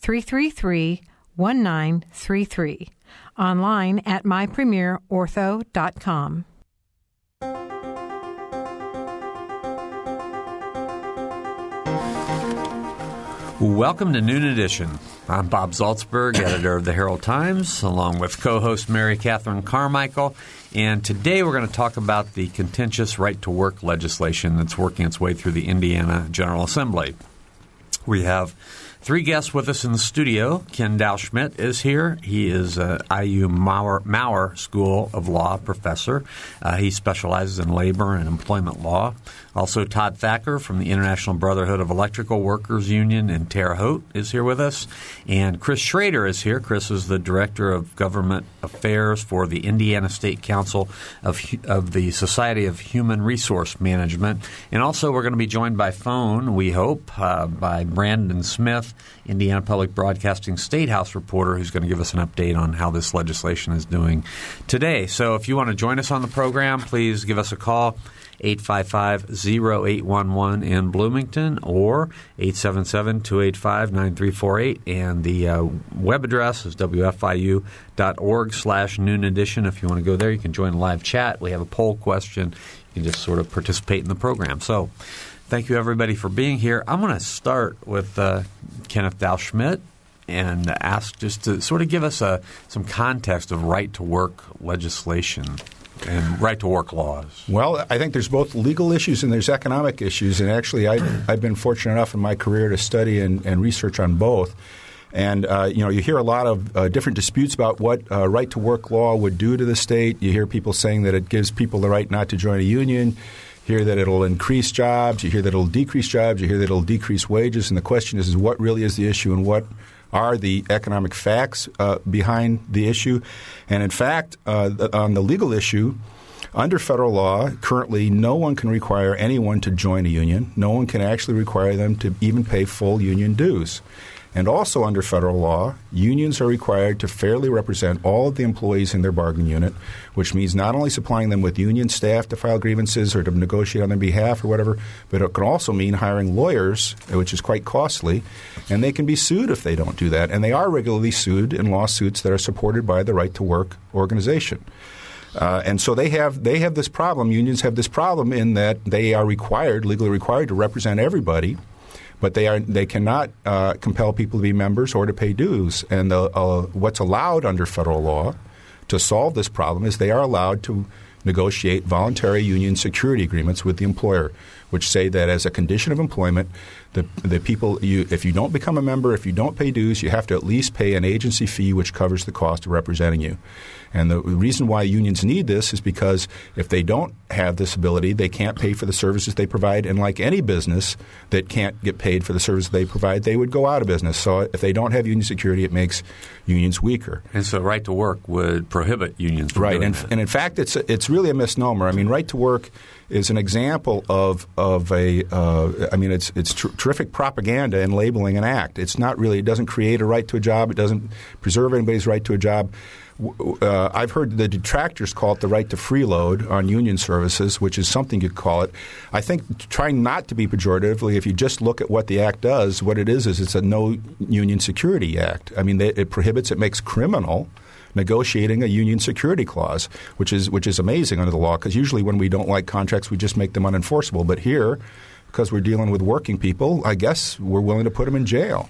333 1933. Online at mypremierortho.com. Welcome to Noon Edition. I'm Bob Zaltsberg, editor of the Herald Times, along with co host Mary Catherine Carmichael. And today we're going to talk about the contentious right to work legislation that's working its way through the Indiana General Assembly. We have Three guests with us in the studio. Ken Dau-Schmidt is here. He is a IU Maurer, Maurer School of Law professor. Uh, he specializes in labor and employment law. Also, Todd Thacker from the International Brotherhood of Electrical Workers Union in Terre Haute is here with us. And Chris Schrader is here. Chris is the Director of Government Affairs for the Indiana State Council of, of the Society of Human Resource Management. And also, we're going to be joined by phone, we hope, uh, by Brandon Smith, Indiana Public Broadcasting State House reporter, who's going to give us an update on how this legislation is doing today. So if you want to join us on the program, please give us a call. 855-0811 in Bloomington or 877-285-9348. And the uh, web address is wfiu.org slash noon edition. If you want to go there, you can join live chat. We have a poll question. You can just sort of participate in the program. So thank you, everybody, for being here. I'm going to start with uh, Kenneth Dau-Schmidt and ask just to sort of give us a, some context of right to work legislation and right to work laws? Well, I think there's both legal issues and there's economic issues. And actually, I, I've been fortunate enough in my career to study and, and research on both. And uh, you know, you hear a lot of uh, different disputes about what uh, right to work law would do to the state. You hear people saying that it gives people the right not to join a union. You hear that it'll increase jobs. You hear that it'll decrease jobs. You hear that it'll decrease wages. And the question is, is what really is the issue and what are the economic facts uh, behind the issue. And in fact, uh, on the legal issue, under federal law, currently no one can require anyone to join a union. No one can actually require them to even pay full union dues. And also under federal law, unions are required to fairly represent all of the employees in their bargain unit, which means not only supplying them with union staff to file grievances or to negotiate on their behalf or whatever, but it can also mean hiring lawyers, which is quite costly, and they can be sued if they don't do that. And they are regularly sued in lawsuits that are supported by the Right to Work organization. Uh, and so they have they have this problem. Unions have this problem in that they are required, legally required, to represent everybody but they are they cannot uh, compel people to be members or to pay dues. And the, uh, what's allowed under federal law to solve this problem is they are allowed to negotiate voluntary union security agreements with the employer, which say that as a condition of employment, the, the people you, if you don't become a member, if you don't pay dues, you have to at least pay an agency fee which covers the cost of representing you. And the reason why unions need this is because if they don't have this ability, they can't pay for the services they provide. And like any business that can't get paid for the services they provide, they would go out of business. So if they don't have union security, it makes unions weaker. And so right to work would prohibit unions from right. and, and in fact, it's it's really a misnomer. I mean, right to work is an example of of a. Uh, I mean, it's it's tr- terrific propaganda and labeling an act. It's not really. It doesn't create a right to a job. It doesn't preserve anybody's right to a job. Uh, I've heard the detractors call it the right to freeload on union services, which is something you'd call it. I think trying not to be pejoratively, if you just look at what the act does, what it is is it's a no union security act. I mean, they, it prohibits, it makes criminal negotiating a union security clause, which is which is amazing under the law because usually when we don't like contracts, we just make them unenforceable. But here, because we're dealing with working people, I guess we're willing to put them in jail.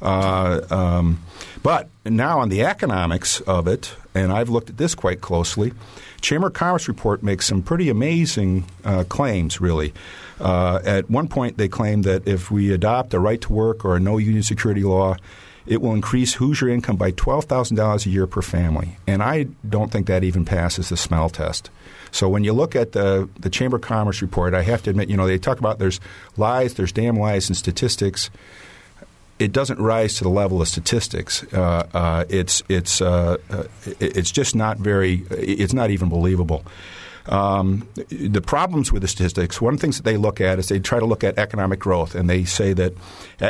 Uh, um, but now on the economics of it, and I've looked at this quite closely. Chamber of Commerce report makes some pretty amazing uh, claims, really. Uh, at one point, they claim that if we adopt a right to work or a no union security law, it will increase Hoosier income by $12,000 a year per family. And I don't think that even passes the smell test. So when you look at the, the Chamber of Commerce report, I have to admit, you know, they talk about there's lies, there's damn lies and statistics. it doesn't rise to the level of statistics. Uh, uh, it's it's uh, uh it's just not very. It's not even believable. Um, the problems with the statistics, one of the things that they look at is they try to look at economic growth, and they say that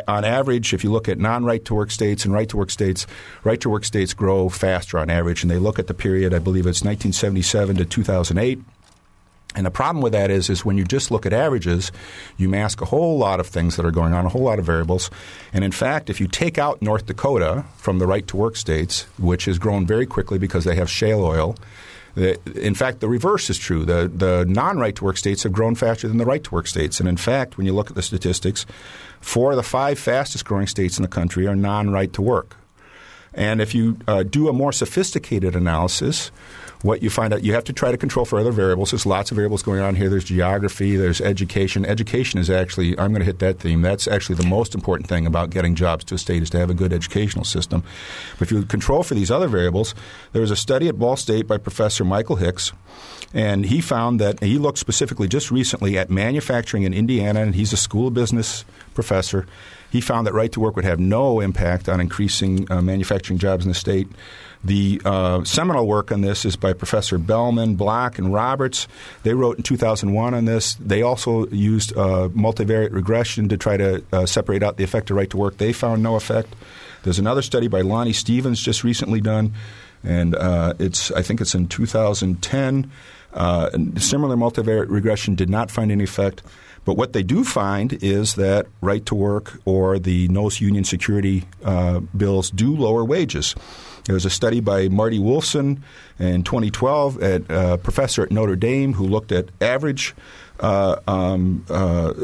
on average, if you look at non-right to work states and right to work states, right to work states grow faster on average. And they look at the period, I believe it's 1977 to 2008. And the problem with that is, is when you just look at averages, you mask a whole lot of things that are going on, a whole lot of variables. And in fact, if you take out North Dakota from the right to work states, which has grown very quickly because they have shale oil, in fact, the reverse is true. The, the non right to work states have grown faster than the right to work states. And in fact, when you look at the statistics, four of the five fastest growing states in the country are non right to work. And if you uh, do a more sophisticated analysis, what you find out you have to try to control for other variables. There's lots of variables going on here. There's geography. There's education. Education is actually I'm going to hit that theme. That's actually the most important thing about getting jobs to a state is to have a good educational system. But if you control for these other variables, there was a study at Ball State by Professor Michael Hicks. And he found that he looked specifically just recently at manufacturing in Indiana, and he's a school of business professor. He found that right to work would have no impact on increasing uh, manufacturing jobs in the state. The uh, seminal work on this is by Professor Belman, Black, and Roberts. They wrote in 2001 on this. They also used uh, multivariate regression to try to uh, separate out the effect of right to work. They found no effect. There's another study by Lonnie Stevans just recently done, and uh, it's I think it's in 2010. Uh, similar multivariate regression did not find any effect. But what they do find is that right to work or the no union security uh, bills do lower wages. There was a study by Marty Wolfson in 2012 at a uh, professor at Notre Dame who looked at average uh, um, uh,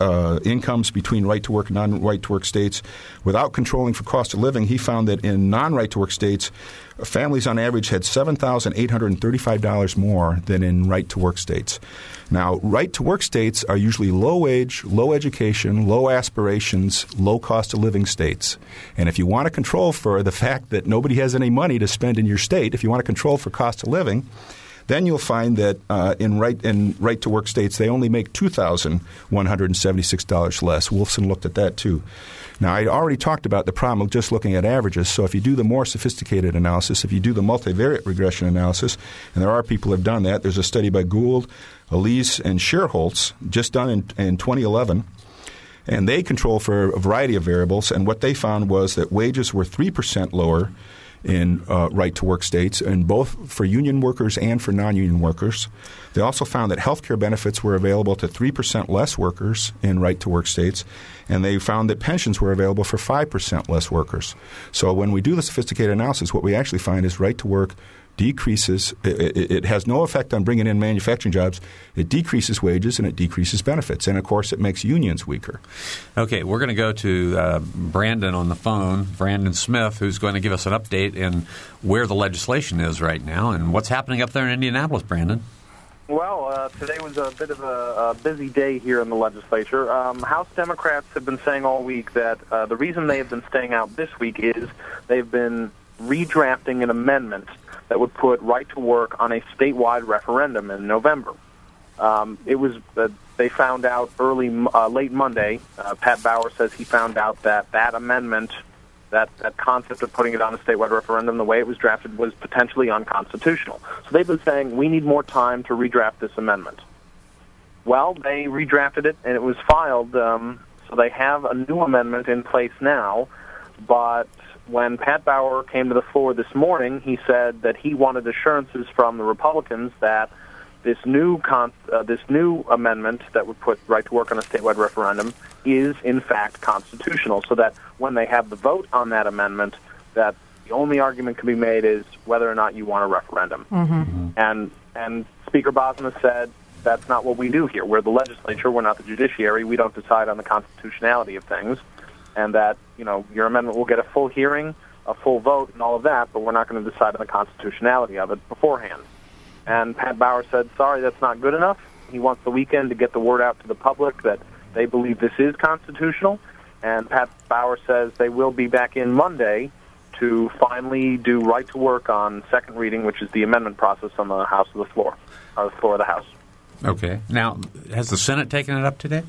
uh, incomes between right to work and non right to work states without controlling for cost of living. He found that in non right to work states, families on average had $7,835 more than in right to work states. Now, right to work states are usually low wage, low education, low aspirations, low cost of living states. And if you want to control for the fact that nobody has any money to spend in your state, if you want to control for cost of living, then you'll find that uh, in right in right to work states they only make two thousand one hundred and seventy six dollars less. Wolfson looked at that too. Now, I already talked about the problem of just looking at averages. So, if you do the more sophisticated analysis, if you do the multivariate regression analysis, and there are people who have done that, there's a study by Gould, Elise, and Shierholz just done in, in 2011 and they control for a variety of variables. And what they found was that wages were 3% lower in uh, right to work states, and both for union workers and for non union workers. They also found that health care benefits were available to 3% less workers in right to work states, and they found that pensions were available for 5% less workers. So when we do the sophisticated analysis, what we actually find is right to work decreases, it, it, has no effect on bringing in manufacturing jobs. It decreases wages and it decreases benefits. And of course, it makes unions weaker. Okay, we're going to go to uh, Brandon on the phone, Brandon Smith, who's going to give us an update in where the legislation is right now and what's happening up there in Indianapolis, Brandon. Well, uh, today was a bit of a, a, busy day here in the legislature. Um, House Democrats have been saying all week that uh, the reason they have been staying out this week is they've been redrafting an amendment that would put right to work on a statewide referendum in November. Um, it was uh, they found out early, uh, late Monday. Uh, Pat Bauer says he found out that that amendment, that that concept of putting it on a statewide referendum, the way it was drafted, was potentially unconstitutional. So they've been saying we need more time to redraft this amendment. Well, they redrafted it and it was filed. Um, so they have a new amendment in place now, but when Pat Bauer came to the floor this morning, he said that he wanted assurances from the Republicans that this new con- uh, this new amendment that would put right to work on a statewide referendum is in fact constitutional, so that when they have the vote on that amendment, that the only argument can be made is whether or not you want a referendum. Mm-hmm. And and Speaker Bosma said that's not what we do here. We're the legislature. We're not the judiciary. We don't decide on the constitutionality of things and that you know your amendment will get a full hearing, a full vote, and all of that, but we're not going to decide on the constitutionality of it beforehand. And Pat Bauer said, "Sorry, that's not good enough." He wants the weekend to get the word out to the public that they believe this is constitutional. And Pat Bauer says they will be back in Monday to finally do right to work on second reading, which is the amendment process on the House of the floor, or the floor of the House. Okay. Now, has the Senate taken it up today?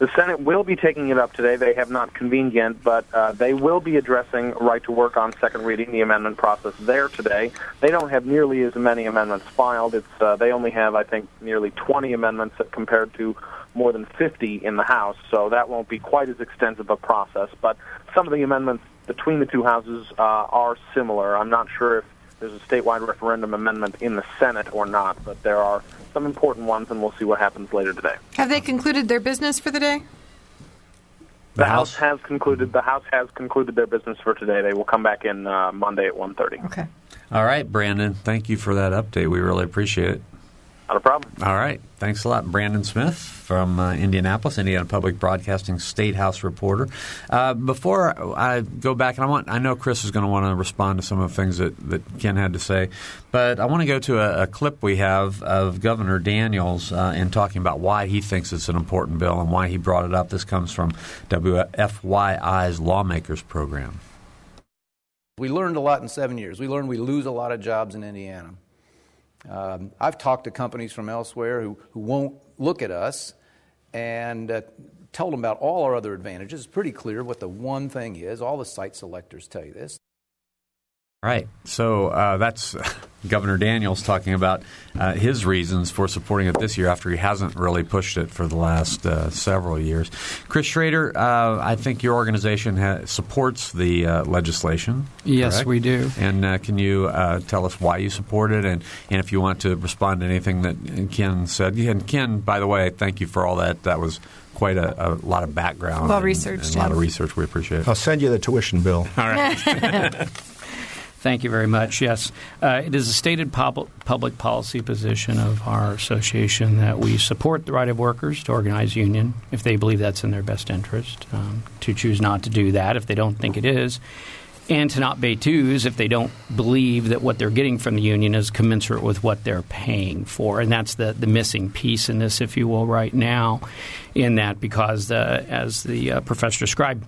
The Senate will be taking it up today. They have not convened yet, but uh, they will be addressing right to work on second reading, the amendment process there today. They don't have nearly as many amendments filed. It's uh, they only have, I think, nearly 20 amendments compared to more than 50 in the House. So that won't be quite as extensive a process. But some of the amendments between the two houses uh, are similar. I'm not sure if there's a statewide referendum amendment in the Senate or not, but there are some important ones, and we'll see what happens later today. Have they concluded their business for the day? The, the House? House? has concluded. The House has concluded their business for today. They will come back in uh, Monday at 1.30. Okay. All right, Brandon. Thank you for that update. We really appreciate it. Not a problem. All right. Thanks a lot. Brandon Smith from uh, Indianapolis, Indiana Public Broadcasting State House reporter. Uh, before I go back, and I want I know Chris is going to want to respond to some of the things that, that Ken had to say, but I want to go to a, a clip we have of Governor Daniels uh, in talking about why he thinks it's an important bill and why he brought it up. This comes from WFYI's Lawmakers Program. We learned a lot in seven years. We learned we lose a lot of jobs in Indiana. Um, I've talked to companies from elsewhere who, who won't look at us and uh, told them about all our other advantages. It's pretty clear what the one thing is. All the site selectors tell you this. Right. So uh, that's Governor Daniels talking about uh, his reasons for supporting it this year after he hasn't really pushed it for the last uh, several years. Chris Schrader, uh, I think your organization ha- supports the uh, legislation. Yes, correct? we do. And uh, can you tell us why you support it and, and if you want to respond to anything that Ken said? And Ken, by the way, thank you for all that. That was quite a, a, lot of background. Well researched. A lot of research. We appreciate it. I'll send you the tuition bill. All right. Thank you very much. Yes, uh, it is a stated pub- public policy position of our association that we support the right of workers to organize union if they believe that's in their best interest, um, to choose not to do that if they don't think it is, and to not pay dues if they don't believe that what they're getting from the union is commensurate with what they're paying for. And that's the, the missing piece in this, if you will, right now, in that because, uh, as the uh, professor described,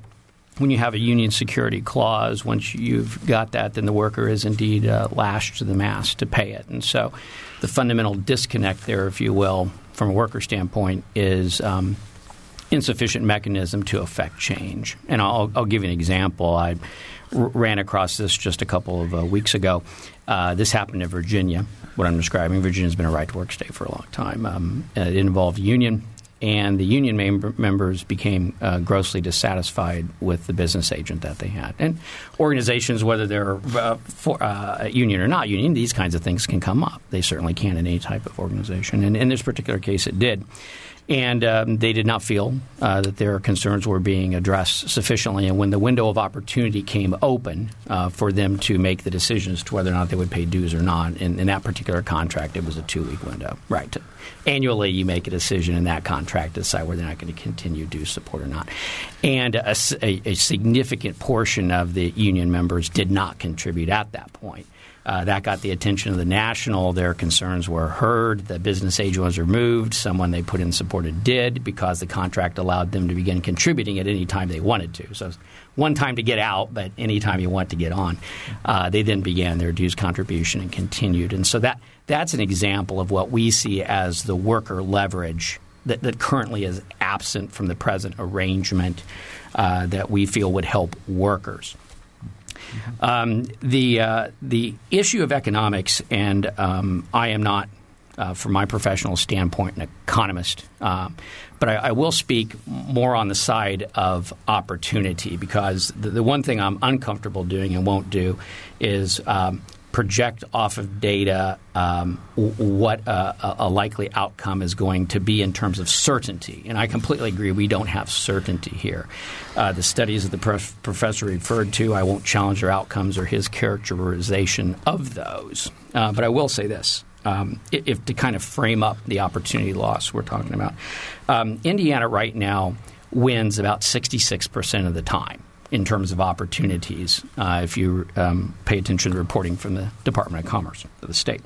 when you have a union security clause, once you've got that, then the worker is indeed uh, lashed to the mast to pay it. And so the fundamental disconnect there, if you will, from a worker standpoint, is um, insufficient mechanism to affect change. And I'll, I'll give you an example. I r- ran across this just a couple of uh, weeks ago. Uh, this happened in Virginia. What I'm describing, Virginia has been a right to work state for a long time. Um, it involved union and the union mem- members became uh, grossly dissatisfied with the business agent that they had. And organizations, whether they're uh, for, uh, union or not union, these kinds of things can come up. They certainly can in any type of organization. And in this particular case, it did and um, they did not feel uh, that their concerns were being addressed sufficiently. And when the window of opportunity came open uh, for them to make the decision as to whether or not they would pay dues or not, in, in that particular contract, it was a two week window. Right. Annually, you make a decision in that contract to decide whether they're not going to continue dues support or not. And a, a, a significant portion of the union members did not contribute at that point. Uh, that got the attention of the national. Their concerns were heard. The business agent was removed. Someone they put in supported did because the contract allowed them to begin contributing at any time they wanted to. So one time to get out, but any time you want to get on. Uh, they then began their dues contribution and continued. And so that that's an example of what we see as the worker leverage that, that currently is absent from the present arrangement uh, that we feel would help workers. Um, the uh, the issue of economics, and um, I am not, uh, from my professional standpoint, an economist, uh, but I, I, will speak more on the side of opportunity because the, the, one thing I'm uncomfortable doing and won't do is um, project off of data um, what a, a, likely outcome is going to be in terms of certainty. And I completely agree, we don't have certainty here. Uh, the studies that the prof- professor referred to, I won't challenge their outcomes or his characterization of those. Uh, but I will say this. Um, if to kind of frame up the opportunity loss we're talking about, um, Indiana right now wins about 66% of the time in terms of opportunities uh, if you um, pay attention to reporting from the Department of Commerce of the state.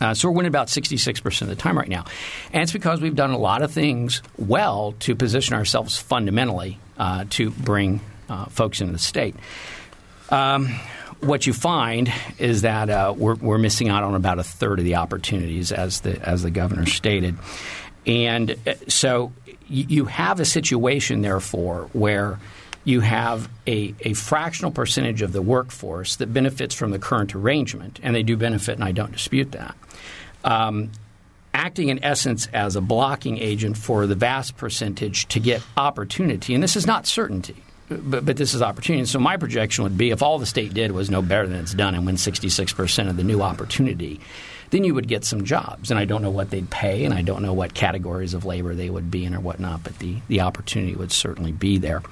Uh, so we're winning about 66% of the time right now. And it's because we've done a lot of things well to position ourselves fundamentally uh, to bring uh, folks into the state. Um, what you find is that uh, we're, we're, missing out on about a third of the opportunities, as the, as the governor stated. And uh, so you have a situation, therefore, where you have a, a fractional percentage of the workforce that benefits from the current arrangement, and they do benefit, and I don't dispute that. Um, acting in essence as a blocking agent for the vast percentage to get opportunity, and this is not certainty. But, but this is opportunity. So my projection would be if all the state did was no better than it's done and win 66% of the new opportunity, then you would get some jobs. And I don't know what they'd pay, and I don't know what categories of labor they would be in or whatnot, but the, the opportunity would certainly be there.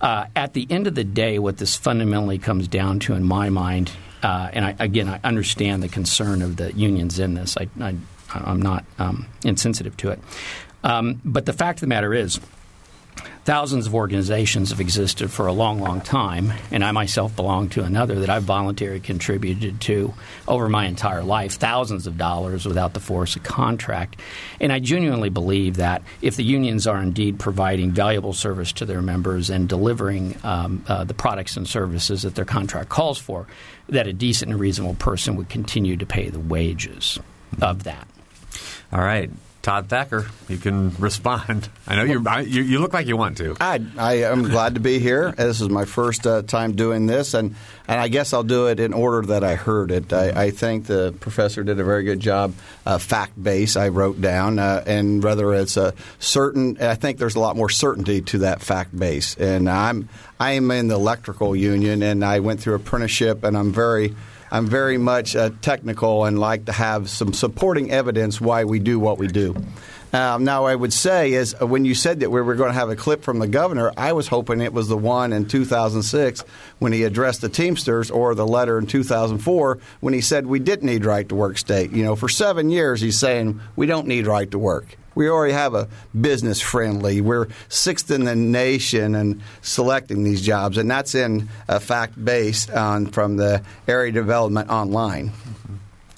Uh, at the end of the day, what this fundamentally comes down to, in my mind, uh, and I, again, I understand the concern of the unions in this. I, am not um, insensitive to it. Um, but the fact of the matter is, thousands of organizations have existed for a long, long time, and I myself belong to another that I've voluntarily contributed to over my entire life, thousands of dollars without the force of contract. And I genuinely believe that if the unions are indeed providing valuable service to their members and delivering um, uh, the products and services that their contract calls for, that a decent and reasonable person would continue to pay the wages of that. All right. Todd Thacker, you can respond. I know you you look like you want to. I, I am glad to be here. This is my first uh, time doing this, and, and I guess I'll do it in order that I heard it. I, I think the professor did a very good job, uh, fact base. I wrote down, uh, and whether it's a certain, I think there's a lot more certainty to that fact base. And I'm I am in the electrical union, and I went through apprenticeship, and I'm very I'm very much uh, technical and like to have some supporting evidence why we do what we do. Um, now, I would say is uh, when you said that we were going to have a clip from the governor, I was hoping it was the one in 2006 when he addressed the Teamsters, or the letter in 2004 when he said we didn't need right to work state. You know, for seven years he's saying we don't need right to work. We already have a business friendly. We're sixth in the nation in selecting these jobs, and that's in a fact based on from the area development online.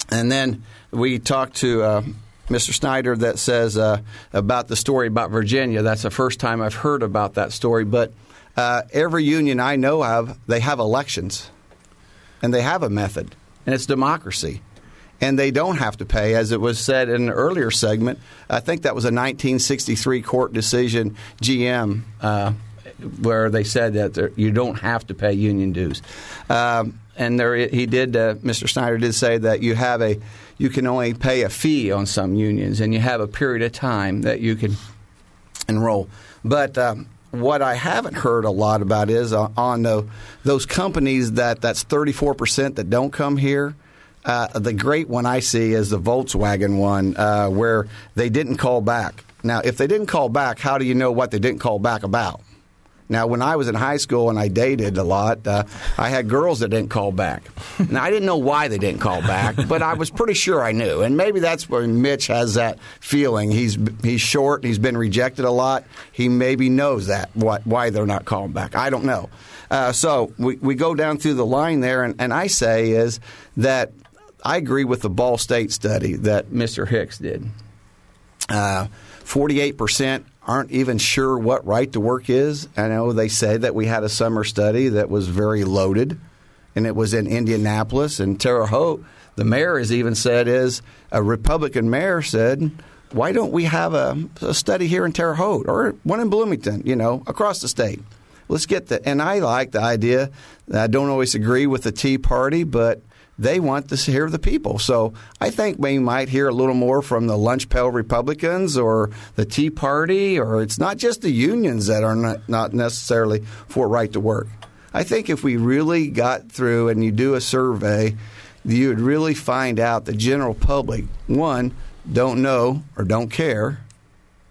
And then we talked to uh, Mr. Snyder that says uh, about the story about Virginia. That's the first time I've heard about that story. But uh, every union I know of, they have elections, and they have a method, and it's democracy and they don't have to pay, as it was said in an earlier segment. I think that was a 1963 court decision, GM, uh, where they said that you don't have to pay union dues. Um, and there, he did. Uh, Mr. Snyder did say that you have a, you can only pay a fee on some unions, and you have a period of time that you can enroll. But um, what I haven't heard a lot about is uh, on the, those companies that that's 34 percent that don't come here uh, the great one I see is the Volkswagen one, uh, where they didn't call back. Now, if they didn't call back, how do you know what they didn't call back about? Now, when I was in high school and I dated a lot, uh, I had girls that didn't call back. Now, I didn't know why they didn't call back, but I was pretty sure I knew. And maybe that's where Mitch has that feeling. He's he's short. He's been rejected a lot. He maybe knows that what why they're not calling back. I don't know. Uh, so we, we go down through the line there, and, and I say is that I agree with the Ball State study that Mr. Hicks did. Uh, 48% aren't even sure what right to work is. I know they said that we had a summer study that was very loaded, and it was in Indianapolis and Terre Haute. The mayor has even said is a Republican mayor said, why don't we have a, a study here in Terre Haute or one in Bloomington, you know, across the state? Let's get the, and I like the idea. I don't always agree with the Tea Party, but – they want to hear the people. So I think we might hear a little more from the lunch pail Republicans or the Tea Party, or it's not just the unions that are not, not necessarily for right to work. I think if we really got through and you do a survey, you would really find out the general public, one, don't know or don't care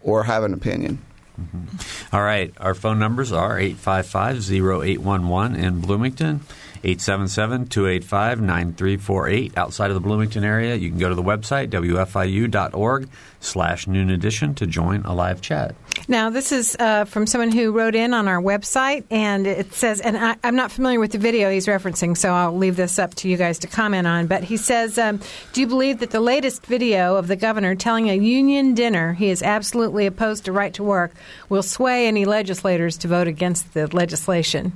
or have an opinion. Mm-hmm. All right. Our phone numbers are 855 0811 in Bloomington 877 285 9348 outside of the Bloomington area. You can go to the website, wfiu.org slash noon edition to join a live chat. Now, this is uh, from someone who wrote in on our website, and it says, and I, am not familiar with the video he's referencing, so I'll leave this up to you guys to comment on. But he says, um, Do you believe that the latest video of the governor telling a union dinner he is absolutely opposed to right to work will sway any legislators to vote against the legislation?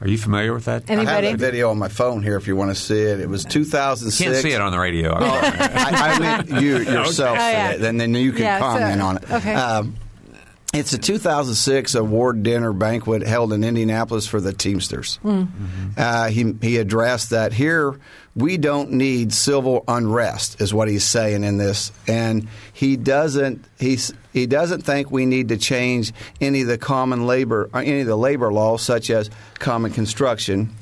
Are you familiar with that? I have a video on my phone here if you want to see it. It was 2006. Can't see it on the radio. I, I meant you yourself, Oh, yeah. it, and then you can Yeah, so- comment on it. okay. Um, it's a 2006 award dinner banquet held in Indianapolis for the Teamsters. Uh, he he addressed that here we don't need civil unrest is what he's saying in this, and he doesn't he's he doesn't think we need to change any of the common labor or any of the labor laws such as common construction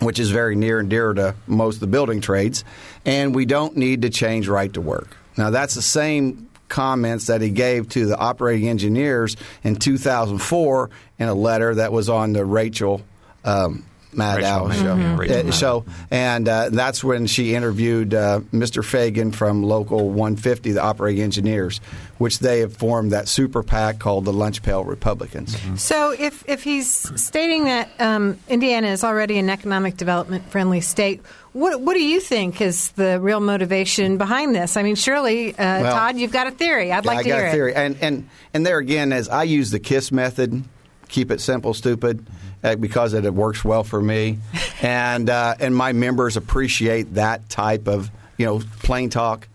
which is very near and dear to most of the building trades, and we don't need to change right to work. Now, that's the same comments that he gave to the operating engineers in 2004 in a letter that was on the Rachel. Um, Maddow Rachel show. Maddow, yeah, Rachel Uh, show, and uh, that's when she interviewed uh, Mr. Fagan from Local 150, the operating engineers, which they have formed that super PAC called the Lunch Pail Republicans. So, if, if he's stating that um, Indiana is already an economic development friendly state, what, what do you think is the real motivation behind this? I mean, surely, uh, Well, Todd, you've got a theory. I'd like I to got hear a theory, and and and there again, as I use the KISS method, keep it simple, stupid, uh, because it, it works well for me, and uh, and my members appreciate that type of you know plain talk.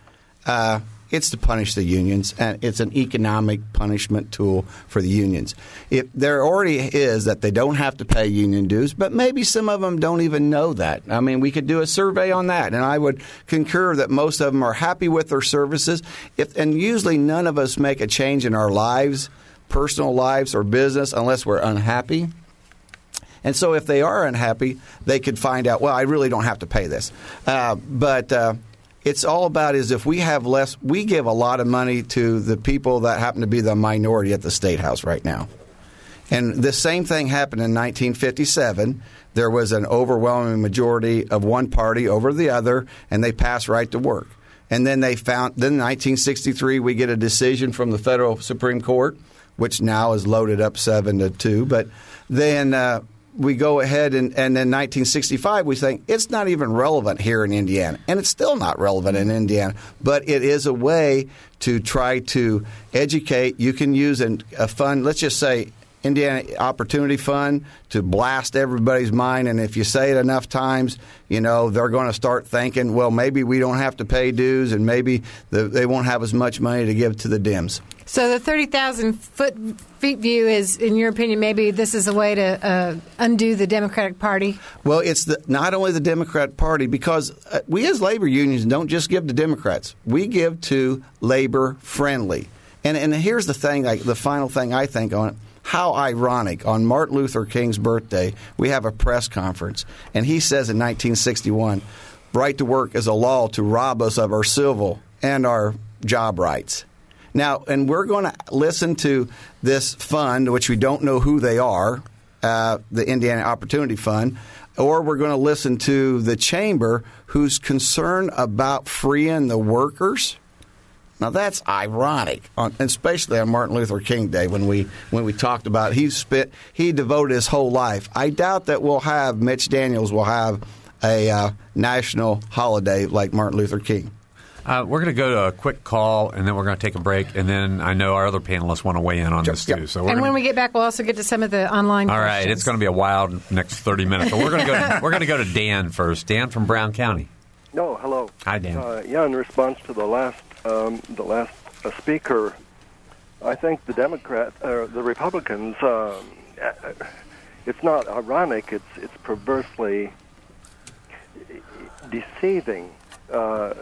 Uh, it's to punish the unions, and it's an economic punishment tool for the unions. If there already is that they don't have to pay union dues, but maybe some of them don't even know that. I mean, we could do a survey on that, and I would concur that most of them are happy with their services. If and usually none of us make a change in our lives, personal lives or business, unless we're unhappy. And so, if they are unhappy, they could find out. Well, I really don't have to pay this, uh, but uh, it's all about is if we have less. We give a lot of money to the people that happen to be the minority at the state house right now. And the same thing happened in 1957. There was an overwhelming majority of one party over the other, and they passed right to work. And then they found, then in 1963, we get a decision from the federal Supreme Court, which now is loaded up seven to two. But then uh, we go ahead and, and in 1965, we think it's not even relevant here in Indiana. And it's still not relevant in Indiana, but it is a way to try to educate. You can use an, a fund, let's just say Indiana Opportunity Fund to blast everybody's mind. And if you say it enough times, you know, they're going to start thinking, well, maybe we don't have to pay dues and maybe the, they won't have as much money to give to the Dems. So, the 30,000 foot feet view is, in your opinion, maybe this is a way to uh, undo the Democratic Party? Well, it's the, not only the Democrat Party, because uh, we as labor unions don't just give to Democrats, we give to labor friendly. And, and here's the thing, like, the final thing I think on it. How ironic. On Martin Luther King's birthday, we have a press conference, and he says in 1961 right to work is a law to rob us of our civil and our job rights. Now, and we're going to listen to this fund, which we don't know who they are, uh, the Indiana Opportunity Fund, or we're going to listen to the chamber who's concerned about freeing the workers. Now that's ironic, on, especially on Martin Luther King Day when we when we talked about he spent he devoted his whole life. I doubt that we'll have Mitch Daniels will have a uh, national holiday like Martin Luther King. Uh, we're going to go to a quick call, and then we're going to take a break, and then I know our other panelists want to weigh in on this yeah. too. So we're And gonna, when we get back, we'll also get to some of the online all questions. right, it's going to be a wild next thirty minutes. But we're going to go. To, we're going to go to Dan first. Dan from Brown County. No, hello. Hi, Dan. Uh, yeah, in response to the last um, the last uh, speaker, I think the Democrat or the Republicans. Um, uh, it's not ironic. It's it's perversely deceiving. Uh,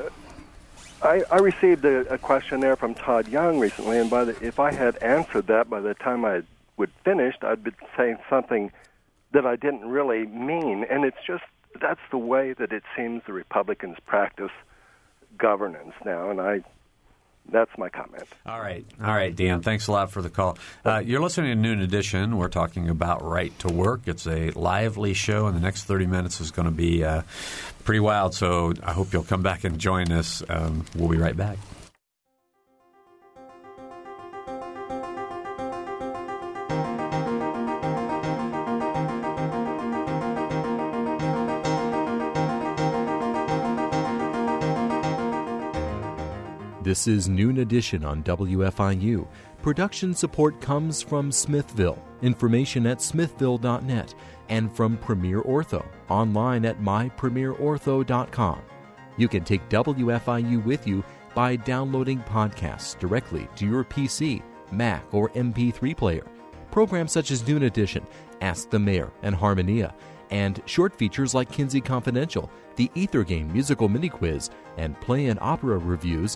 I, I received a, a questionnaire from Todd Young recently, and by the, if I had answered that by the time I would finished, I'd be saying something that I didn't really mean, and it's just that's the way that it seems the Republicans practice governance now, and I that's my comment. All right. All right, Dan. Thanks a lot for the call. Uh, you're listening to Noon Edition. We're talking about right to work. It's a lively show, and the next 30 minutes is going to be uh, pretty wild. So I hope you'll come back and join us. Um, we'll be right back. This is Noon Edition on WFIU. Production support comes from Smithville, information at smithville.net, and from Premier Ortho, online at mypremierortho.com. You can take WFIU with you by downloading podcasts directly to your PC, Mac, or MP3 player. Programs such as Noon Edition, Ask the Mayor, and Harmonia, and short features like Kinsey Confidential, the Ether Game musical mini quiz, and play and opera reviews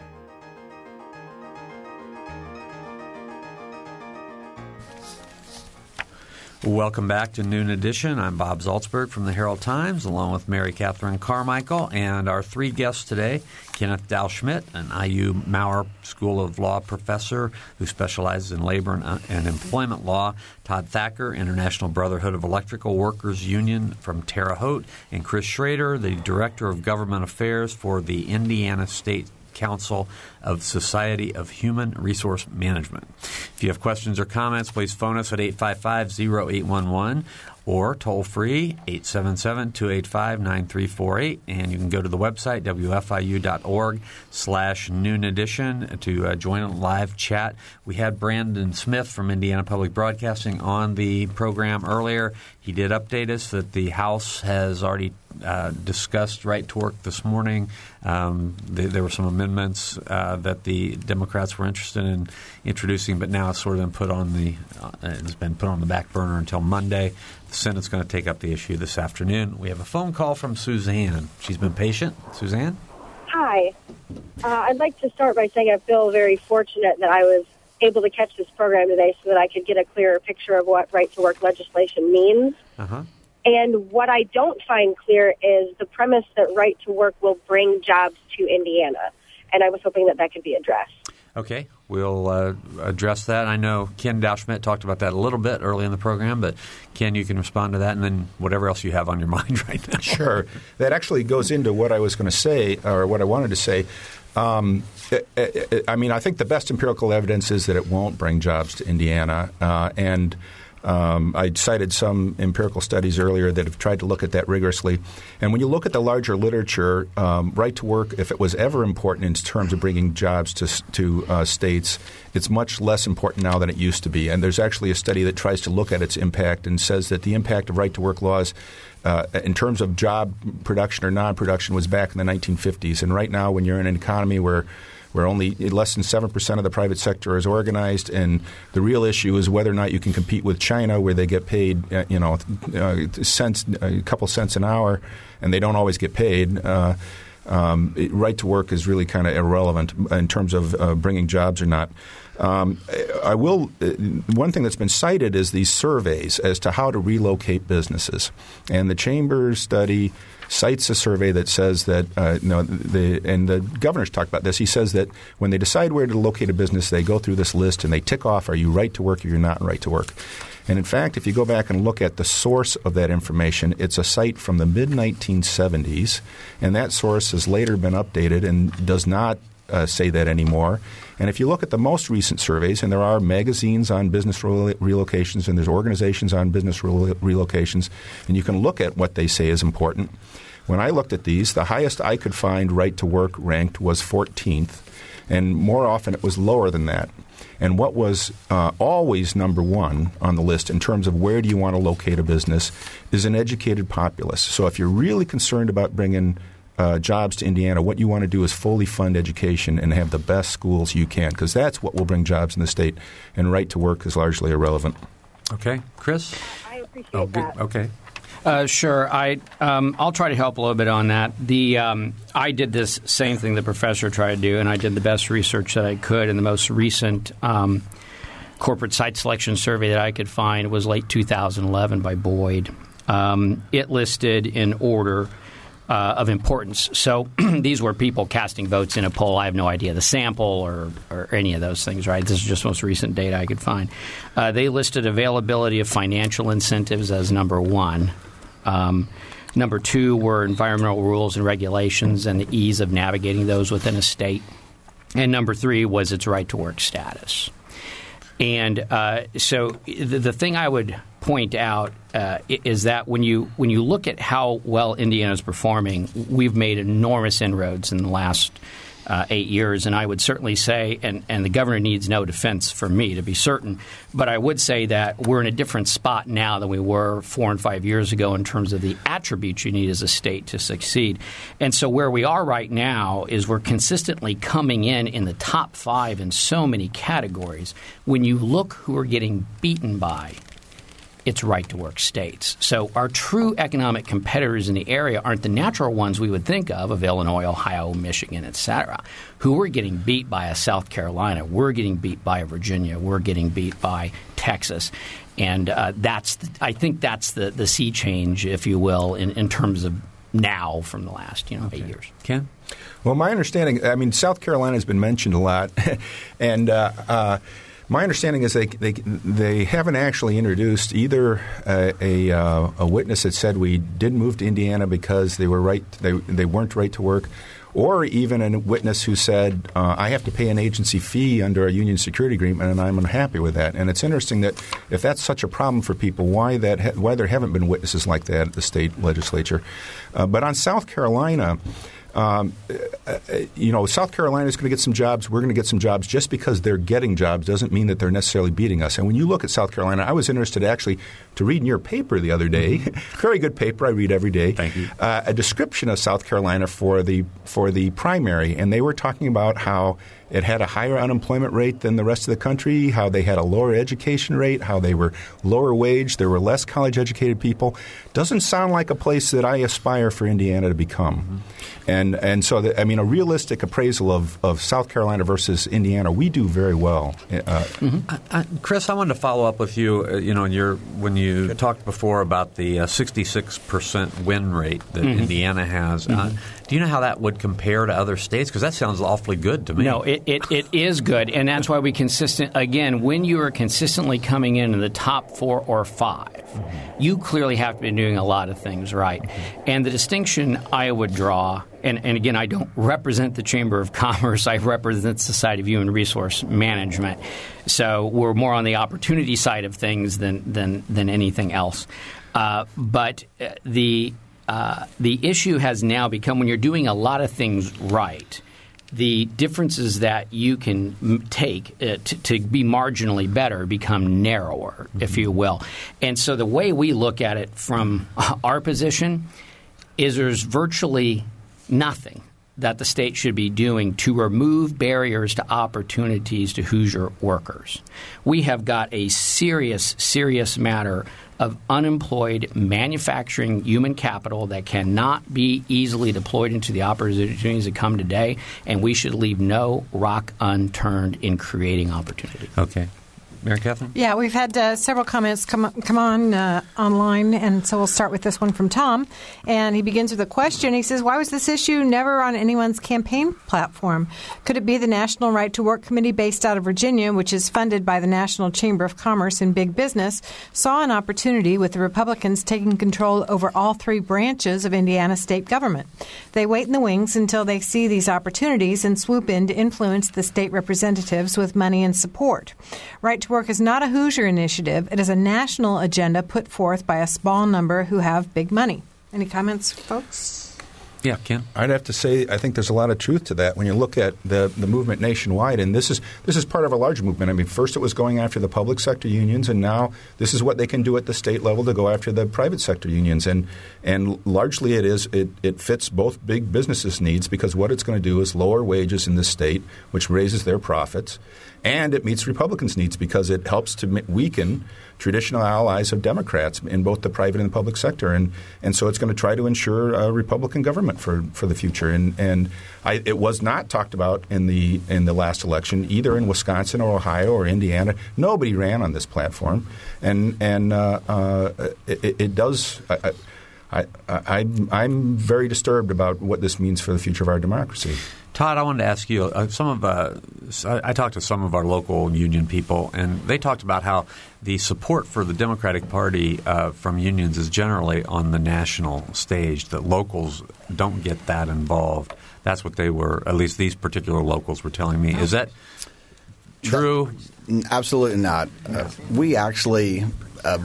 Welcome back to Noon Edition. I'm Bob Zaltsberg from the Herald Times, along with Mary Catherine Carmichael, and our three guests today Kenneth Dau-Schmidt, an IU Maurer School of Law professor who specializes in labor and, uh, and employment law, Todd Thacker, International Brotherhood of Electrical Workers Union from Terre Haute, and Chris Schrader, the Director of Government Affairs for the Indiana State Council of Society of Human Resource Management. If you have questions or comments, please phone us at 855 0811 or toll free 877 285 9348. And you can go to the website, wfiu.org slash noon edition, to uh, join a live chat. We had Brandon Smith from Indiana Public Broadcasting on the program earlier. He did update us that the House has already uh, discussed right to work this morning. Um, there were some amendments uh, that the Democrats were interested in introducing, but now it's sort of been put on the uh, it's been put on the back burner until Monday. The Senate's going to take up the issue this afternoon. We have a phone call from Suzanne. She's been patient. Suzanne. Hi. Uh, I'd like to start by saying I feel very fortunate that I was able to catch this program today so that I could get a clearer picture of what right to work legislation means. Uh-huh. And what I don't find clear is the premise that right to work will bring jobs to Indiana. And I was hoping that that could be addressed. Okay, we'll uh, address that. I know Ken Dau-Schmidt talked about that a little bit early in the program, but Ken, you can respond to that, and then whatever else you have on your mind right now. Sure, that actually goes into what I was going to say, or what I wanted to say. Um, I mean, I think the best empirical evidence is that it won't bring jobs to Indiana, uh, and um, I cited some empirical studies earlier that have tried to look at that rigorously. And when you look at the larger literature, um, right to work, if it was ever important in terms of bringing jobs to, to uh, states, it's much less important now than it used to be. And there's actually a study that tries to look at its impact and says that the impact of right to work laws uh, in terms of job production or non production was back in the 1950s. And right now, when you're in an economy where where only less than 7% of the private sector is organized. And the real issue is whether or not you can compete with China, where they get paid, uh, you know, uh, cents, a couple cents an hour, and they don't always get paid. Uh, um, right to work is really kind of irrelevant in terms of uh, bringing jobs or not. Um, I will. Uh, one thing that's been cited is these surveys as to how to relocate businesses, and the chamber study cites a survey that says that uh, know, the and the governor's talked about this. He says that when they decide where to locate a business, they go through this list and they tick off: Are you right to work or you're not right to work? And in fact, if you go back and look at the source of that information, it's a site from the mid 1970s, and that source has later been updated and does not uh, say that anymore. And if you look at the most recent surveys, and there are magazines on business relocations and there's organizations on business relocations, and you can look at what they say is important. When I looked at these, the highest I could find right to work ranked was 14th, and more often it was lower than that. And what was uh, always number one on the list in terms of where do you want to locate a business is an educated populace. So if you're really concerned about bringing uh, jobs to Indiana, what you want to do is fully fund education and have the best schools you can, because that's what will bring jobs in the state. And right to work is largely irrelevant. Okay, Chris. I appreciate oh, that. Okay. Uh, sure, I um, I'll try to help a little bit on that. The um, I did this same thing the professor tried to do, and I did the best research that I could. And the most recent um, corporate site selection survey that I could find was late 2011 by Boyd. Um, it listed in order uh, of importance. So these were people casting votes in a poll. I have no idea the sample or, or any of those things, right? This is just most recent data I could find. Uh, they listed availability of financial incentives as number one. Um, number two were environmental rules and regulations and the ease of navigating those within a state. And number three was its right to work status. And uh, so the, the, thing I would point out uh, is that when you when you look at how well Indiana is performing, we've made enormous inroads in the last uh, eight years. And I would certainly say, and, and the governor needs no defense for me to be certain, but I would say that we're in a different spot now than we were four and five years ago in terms of the attributes you need as a state to succeed. And so where we are right now is we're consistently coming in in the top five in so many categories. When you look who we're getting beaten by, its right to work states. So our true economic competitors in the area aren't the natural ones we would think of of Illinois, Ohio, Michigan, etc., who we're getting beat by a South Carolina, we're getting beat by a Virginia, we're getting beat by Texas. And uh, that's, the, I think that's the, the sea change, if you will, in, in terms of now from the last you know okay. eight years. Ken? Well, my understanding, I mean, South Carolina has been mentioned a lot, and uh, uh, my understanding is they they, they haven't actually introduced either a, a, uh, a, witness that said we didn't move to Indiana because they were right they they weren't right to work, or even a witness who said uh, I have to pay an agency fee under a union security agreement and I'm unhappy with that. And it's interesting that if that's such a problem for people, why that ha- why there haven't been witnesses like that at the state legislature. Uh, but on South Carolina. Um, uh, you know, South Carolina is going to get some jobs. We're going to get some jobs. Just because they're getting jobs doesn't mean that they're necessarily beating us. And when you look at South Carolina, I was interested actually to read in your paper the other day, mm-hmm. very good paper I read every day. Thank you. Uh, a description of South Carolina for the for the primary, and they were talking about how it had a higher unemployment rate than the rest of the country, how they had a lower education rate, how they were lower wage, there were less college educated people. Doesn't sound like a place that I aspire for Indiana to become. Mm-hmm. And and so the, I mean a realistic appraisal of, of South Carolina versus Indiana, we do very well. Uh, mm-hmm. uh, uh, Chris, I wanted to follow up with you. Uh, you know, in your when you Good. talked before about the uh, sixty six percent win rate that mm-hmm. Indiana has. Uh, mm-hmm. do you know how that would compare to other states? Because that sounds awfully good to me. No, it, it, it is good, and that's why we consistent. Again, when you are consistently coming in in the top four or 5 mm-hmm. you clearly have to be doing a lot of things right. Mm-hmm. And the distinction I would draw and, and again, I don't represent the Chamber of Commerce. I represent the Society of Human Resource Management. So we're more on the opportunity side of things than than than anything else. Uh, but uh, the uh, the issue has now become when you're doing a lot of things right. The differences that you can take uh, to, to, be marginally better become narrower, mm-hmm. if you will. And so the way we look at it from our position is there's virtually nothing that the state should be doing to remove barriers to opportunities to Hoosier workers. We have got a serious, serious matter of unemployed manufacturing human capital that cannot be easily deployed into the opportunities that come today, and we should leave no rock unturned in creating opportunity. Okay. Mary Catherine? Yeah, we've had uh, several comments come come on uh, online, and so we'll start with this one from Tom. And he begins with a question. He says, "Why was this issue never on anyone's campaign platform? Could it be the National Right to Work Committee based out of Virginia, which is funded by the National Chamber of Commerce and Big Business, saw an opportunity with the Republicans taking control over all three branches of Indiana state government? They wait in the wings until they see these opportunities and swoop in to influence the state representatives with money and support. Right to Work is not a Hoosier initiative. It is a national agenda put forth by a small number who have big money. Any comments, folks? Yeah, Ken. I'd have to say I think there's a lot of truth to that when you look at the the movement nationwide, and this is this is part of a larger movement. I mean, first it was going after the public sector unions, and now this is what they can do at the state level to go after the private sector unions, and and largely it is it, it fits both big businesses' needs because what it's going to do is lower wages in the state, which raises their profits, and it meets Republicans' needs because it helps to weaken traditional allies of Democrats in both the private and the public sector, and and so it's going to try to ensure a Republican government for, for the future. And and I, it was not talked about in the in the last election either in Wisconsin or Ohio or Indiana. Nobody ran on this platform, and and uh, uh, it, it, does. I, I, I, I'm very disturbed about what this means for the future of our democracy. Todd, I wanted to ask you. Uh, some of uh, I, I talked to some of our local union people, and they talked about how the support for the Democratic Party uh, from unions is generally on the national stage. That locals don't get that involved. That's what they were. At least these particular locals were telling me. Is that true? Absolutely not. Uh, we actually uh,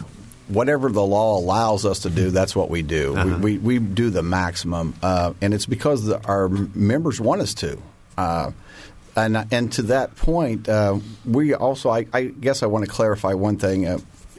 whatever the law allows us to do, that's what we do. Uh-huh. We, we, we, do the maximum, uh, and it's because the, our members want us to. Uh, and and to that point, uh, we also, I, I, guess, I want to clarify one thing.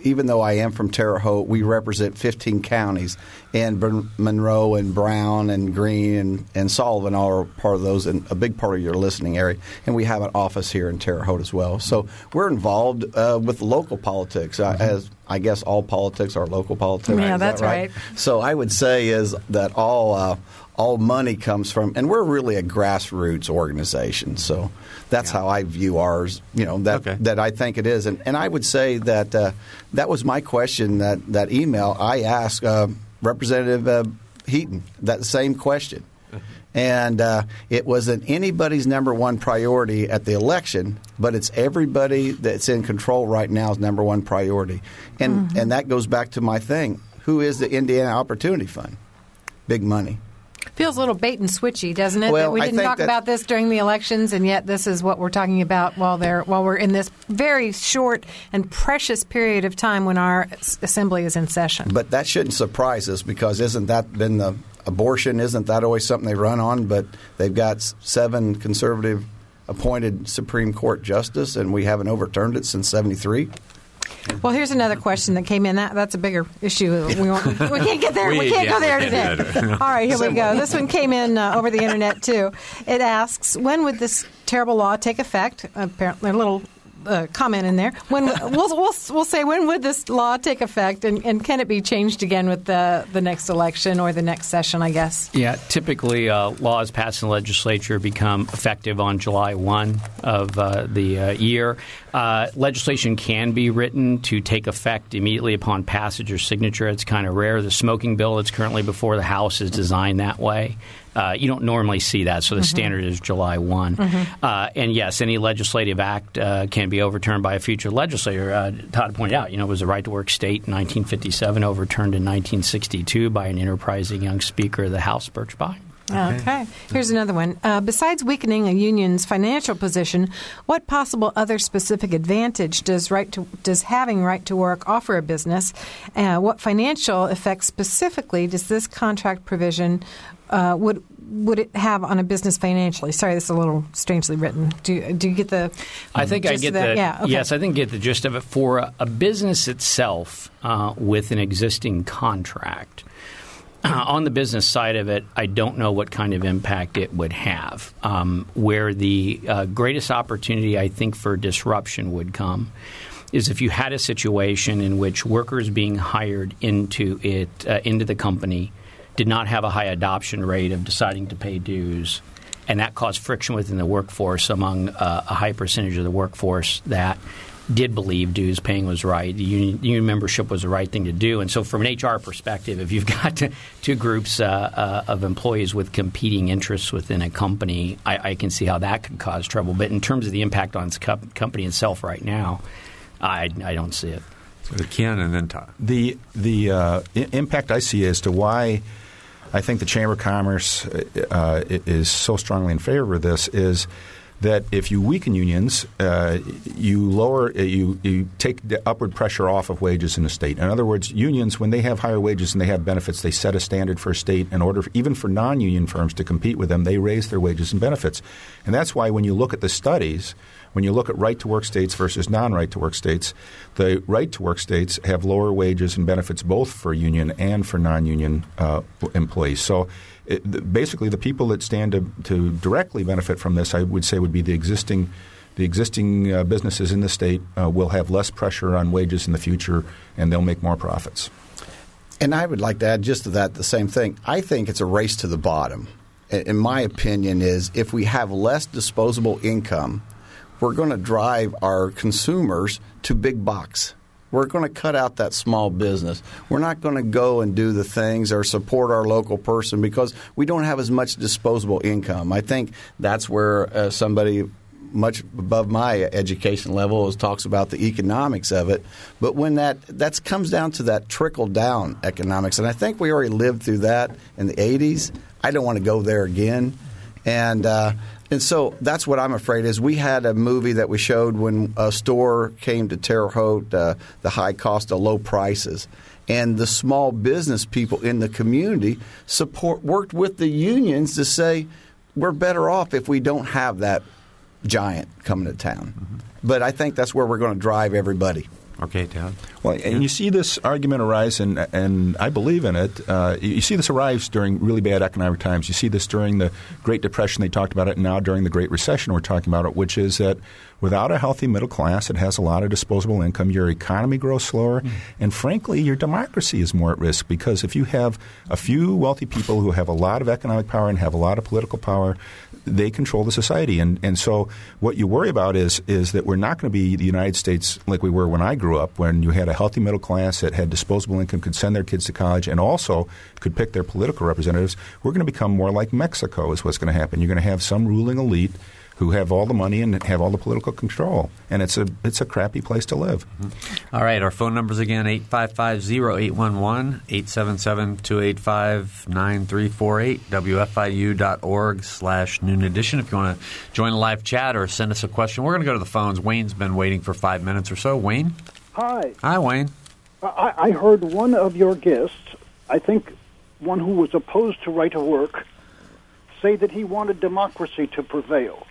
Even though I am from Terre Haute, we represent 15 counties, and Monroe and Brown and Greene and, and Sullivan are part of those, and a big part of your listening area. And we have an office here in Terre Haute as well. So we're involved uh, with local politics, uh, as I guess all politics are local politics. Yeah, that's that right? right? So I would say is that all uh, all money comes from, and we're really a grassroots organization. So that's yeah. how I view ours. You know that okay. that I think it is, and and I would say that uh, that was my question. That that email I asked uh, Representative uh, Heaton that same question. Uh-huh. And uh, it wasn't anybody's number one priority at the election, but it's everybody that's in control right now's number one priority. And mm-hmm. and that goes back to my thing. Who is the Indiana Opportunity Fund? Big money. Feels a little bait and switchy, doesn't it? Well, that we didn't talk about this during the elections, and yet this is what we're talking about while they're while we're in this very short and precious period of time when our assembly is in session. But that shouldn't surprise us because isn't that been the abortion? Isn't that always something they run on? But they've got seven conservative appointed Supreme Court justice, and we haven't overturned it since '73. Well, here's another question that came in. That that's a bigger issue. We, won't, we can't get there. we, we can't yeah, go there today. All right, here we go. This one came in uh, over the internet too. It asks, when would this terrible law take effect? Apparently, a little uh, comment in there. When we'll, we'll we'll say when would this law take effect, and, and can it be changed again with the the next election or the next session? I guess. Yeah, typically uh, laws passed in the legislature become effective on July one of uh, the uh, year. Uh, legislation can be written to take effect immediately upon passage or signature. It's kind of rare. The smoking bill that's currently before the House is designed that way. Uh, you don't normally see that, so the mm-hmm. standard is July one. Mm-hmm. Uh, and yes, any legislative act uh, can be overturned by a future legislator. Uh, Todd pointed out, you know, it was a right to work state in 1957, overturned in 1962 by an enterprising young Speaker of the House, Birch Bayh. Okay. okay. Here's another one. Uh, besides weakening a union's financial position, what possible other specific advantage does right to, does having right to work offer a business? Uh, what financial effects specifically does this contract provision uh, would would it have on a business financially? Sorry, this is a little strangely written. Do do you get the? I think I get the. Yeah, okay. Yes, I think I get the gist of it. For a, a business itself uh, with an existing contract. Uh, on the business side of it, I don't know what kind of impact it would have. Um, where the uh, greatest opportunity, I think, for disruption would come is if you had a situation in which workers being hired into it uh, into the company did not have a high adoption rate of deciding to pay dues, and that caused friction within the workforce among uh, a high percentage of the workforce that did believe dues paying was right. The union, union, membership was the right thing to do. And so, from an HR perspective, if you've got two groups uh, uh, of employees with competing interests within a company, I, I, can see how that could cause trouble. But in terms of the impact on the company itself right now, I, I don't see it. So Ken and then Todd. The, the uh, impact I see as to why – I think the Chamber of Commerce uh, is so strongly in favor of this is that if you weaken unions, uh, you lower uh, you you take the upward pressure off of wages in a state. In other words, unions when they have higher wages and they have benefits, they set a standard for a state in order for, even for non-union firms to compete with them. They raise their wages and benefits, and that's why when you look at the studies when you look at right to work states versus non right to work states, the right to work states have lower wages and benefits both for union and for non union uh, employees. So it, basically, the people that stand to, to, directly benefit from this, I would say, would be the existing. The existing uh, businesses in the state uh, will have less pressure on wages in the future, and they'll make more profits. And I would like to add just to that the same thing. I think it's a race to the bottom. In my opinion, is if we have less disposable income, we're going to drive our consumers to big box. We're going to cut out that small business. We're not going to go and do the things or support our local person because we don't have as much disposable income. I think that's where uh, somebody much above my education level talks about the economics of it. But when that that comes down to that trickle down economics, and I think we already lived through that in the '80s. I don't want to go there again, and. Uh, and so that's what I'm afraid is. We had a movie that we showed when a store came to Terre Haute, uh, the high cost of low prices, and the small business people in the community support worked with the unions to say we're better off if we don't have that giant coming to town. Mm-hmm. But I think that's where we're going to drive everybody. Okay, Todd. Well, and you see this argument arise, and, and I believe in it. Uh, you see this arise during really bad economic times. You see this during the Great Depression, they talked about it, and now during the Great Recession, we're talking about it, which is that without a healthy middle class, it has a lot of disposable income. Your economy grows slower, mm-hmm. and frankly, your democracy is more at risk because if you have a few wealthy people who have a lot of economic power and have a lot of political power, they control the society. And, and so what you worry about is, is that we're not going to be the United States like we were when I grew up, when you had a healthy middle class that had disposable income, could send their kids to college, and also could pick their political representatives. We're going to become more like Mexico, is what's going to happen. You're going to have some ruling elite who have all the money and have all the political control. And it's a it's a crappy place to live. Mm-hmm. All right, our phone numbers again 855-0811, 877-285-9348, wfiu.org slash noon edition. If you want to join a live chat or send us a question, we're going to go to the phones. Wayne's been waiting for five minutes or so. Wayne? Hi. Hi, Wayne. I, I heard one of your guests, I think one who was opposed to right to work, say that he wanted democracy to prevail.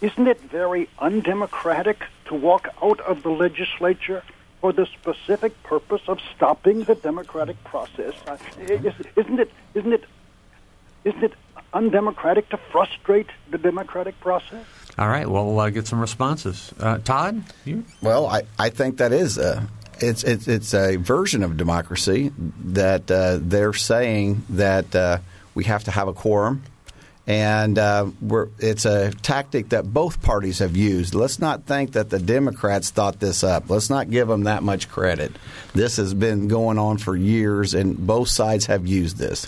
Isn't it very undemocratic to walk out of the legislature for the specific purpose of stopping the democratic process? Uh, isn't it? Isn't it? Isn't it undemocratic to frustrate the democratic process? All right. Well, we'll uh, get some responses. Uh, Todd? You? Well, I, I think that is a, it's, it's, it's a version of democracy that uh, they're saying that uh, we have to have a quorum and uh, it's a tactic that both parties have used. Let's not think that the Democrats thought this up. Let's not give them that much credit. This has been going on for years, and both sides have used this.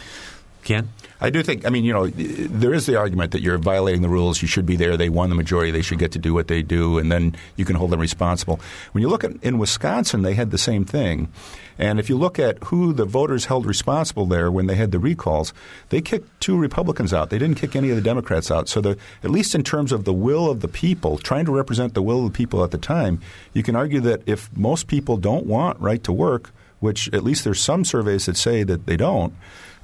Ken? I do think, I mean, you know, there is the argument that you're violating the rules. You should be there. They won the majority. They should get to do what they do, and then you can hold them responsible. When you look at in Wisconsin, they had the same thing. And if you look at who the voters held responsible there when they had the recalls, they kicked two Republicans out. They didn't kick any of the Democrats out. So, the, at least in terms of the will of the people, trying to represent the will of the people at the time, you can argue that if most people don't want right to work, which at least there's some surveys that say that they don't,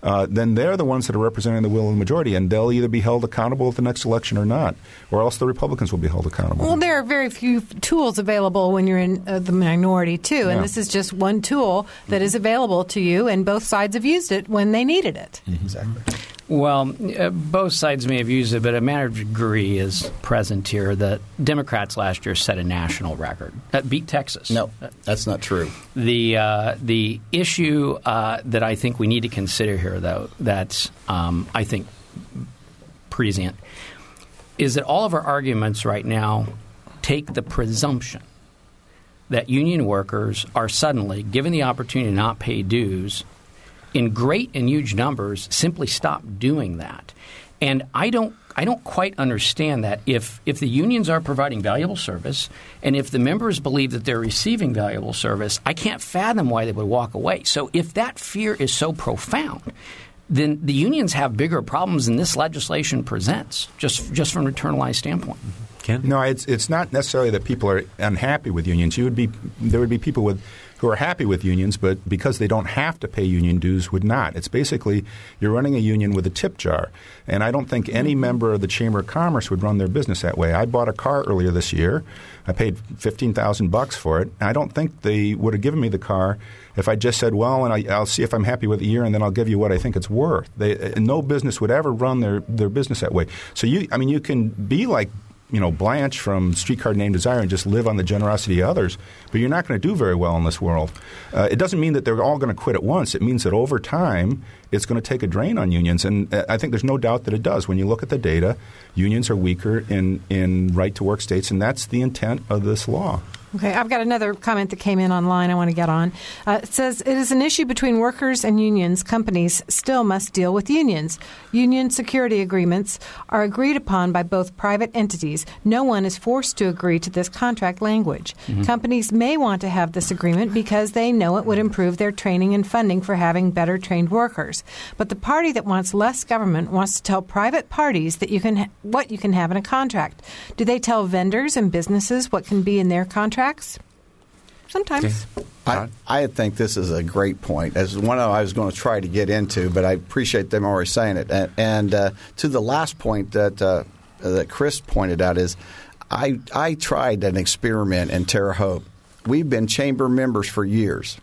uh, then they're the ones that are representing the will of the majority, and they'll either be held accountable at the next election or not, or else the Republicans will be held accountable. Well, there are very few tools available when you're in uh, the minority, too, and yeah. this is just one tool that mm-hmm. is available to you, and both sides have used it when they needed it. Mm-hmm. Exactly. Well, uh, both sides may have used it, but a matter of degree is present here. The Democrats last year set a national record that beat Texas. No, that's not true. The uh, the issue uh, that I think we need to consider here, though, that's um, I think present, is that all of our arguments right now take the presumption that union workers are suddenly given the opportunity to not pay dues in great and huge numbers simply stop doing that. And I don't I don't quite understand that. If if the unions are providing valuable service and if the members believe that they're receiving valuable service, I can't fathom why they would walk away. So if that fear is so profound, then the unions have bigger problems than this legislation presents, just just from an internalized standpoint. Ken? No, it's it's not necessarily that people are unhappy with unions. You would be there would be people with who are happy with unions, but because they don't have to pay union dues, would not. It's basically you're running a union with a tip jar. And I don't think any mm-hmm. member of the Chamber of Commerce would run their business that way. I bought a car earlier this year. I paid fifteen thousand bucks for it. I don't think they would have given me the car if I just said, "Well, and I, will see if I'm happy with the year, and then I'll give you what I think it's worth." They, uh, no business would ever run their, their business that way. So you, I mean, you can be like you know Blanche from Streetcar Named Desire and just live on the generosity of others, but you're not going to do very well in this world. Uh, it doesn't mean that they're all going to quit at once. It means that over time it's going to take a drain on unions, and uh, I think there's no doubt that it does. When you look at the data, unions are weaker in in right to work states, and that's the intent of this law. Okay, I've got another comment that came in online I want to get on. Uh, it says it is an issue between workers and unions. Companies still must deal with unions. Union security agreements are agreed upon by both private entities. No one is forced to agree to this contract language. Mhm. Companies may want to have this agreement because they know it would improve their training and funding for having better trained workers. But the party that wants less government wants to tell private parties that you can ha- what you can have in a contract. Do they tell vendors and businesses what can be in their contracts? Sometimes. I, I think this is a great point. As one I was going to try to get into, but I appreciate them already saying it. And, and uh, to the last point that uh, that Chris pointed out is, I I tried an experiment in Terre Haute. We've been chamber members for years.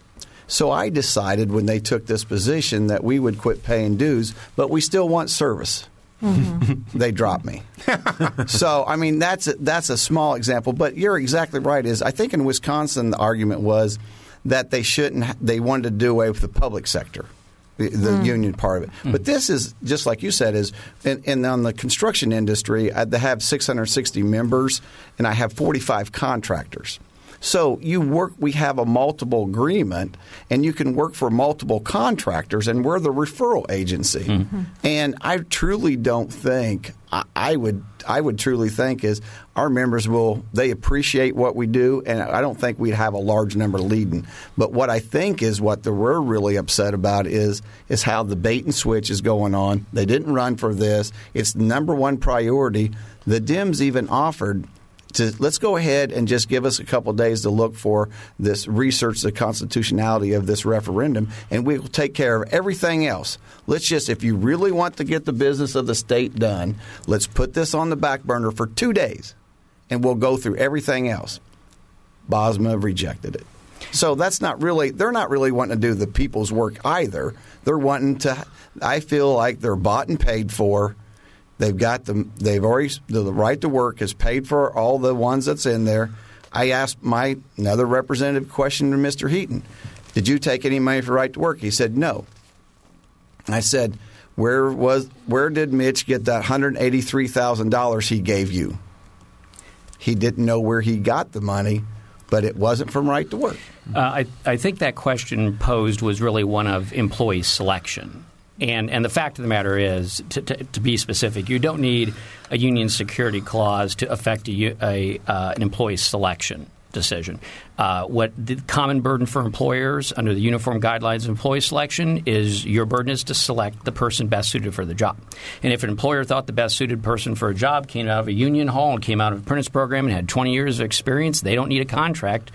So I decided when they took this position that we would quit paying dues, but we still want service. They dropped me. so I mean that's a, that's a small example, but you're exactly right. Is I think in Wisconsin the argument was that they shouldn't they wanted to do away with the public sector. The, the Mm. union part of it, but this is just like you said is, and, and on the construction industry, I, they have 660 members, and I have 45 contractors. So you work. We have a multiple agreement, and you can work for multiple contractors, and we're the referral agency. Hmm. And I truly don't think I, I would. I would truly think is our members will they appreciate what we do, and I don't think we'd have a large number leading. But what I think is what the, we're really upset about is is how the bait and switch is going on. They didn't run for this. It's the number one priority. The Dems even offered to let's go ahead and just give us a couple days to look for this research the constitutionality of this referendum and we will take care of everything else. Let's just if you really want to get the business of the state done let's put this on the back burner for two days and we'll go through everything else. Bosma rejected it. So that's not really they're not really wanting to do the people's work either. They're wanting to i feel like they're bought and paid for They've got the they've already the, the right to work is paid for all the ones that's in there. I asked my another representative question to Mr. Heaton. Did you take any money for right to work? He said no. I said, where was where did Mitch get that hundred eighty three thousand dollars he gave you? He didn't know where he got the money, but it wasn't from right to work. Uh, I, I think that question posed was really one of employee selection. And, and the fact of the matter is, to, to, to be specific, you don't need a union security clause to affect a, a, uh, an employee selection decision. Uh, what the common burden for employers under the Uniform Guidelines of Employee Selection is your burden is to select the person best suited for the job. And if an employer thought the best suited person for a job came out of a union hall and came out of an apprentice program and had 20 years of experience, they don't need a contract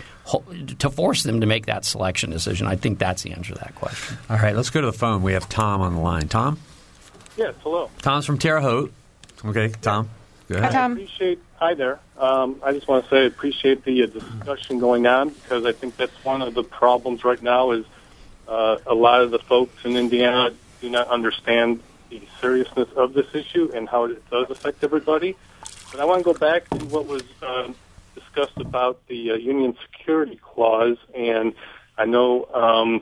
to force them to make that selection decision. I think that's the answer to that question. All right, let's go to the phone. We have Tom on the line. Tom? Yes, hello. Tom's from Terre Haute. Okay, Tom. Go ahead. I appreciate. Hi there. Um, I just want to say I appreciate the uh, discussion going on because I think that's one of the problems right now is uh, a lot of the folks in Indiana do not understand the seriousness of this issue and how it does affect everybody. But I want to go back to what was um, discussed about the uh, union security clause, and I know um,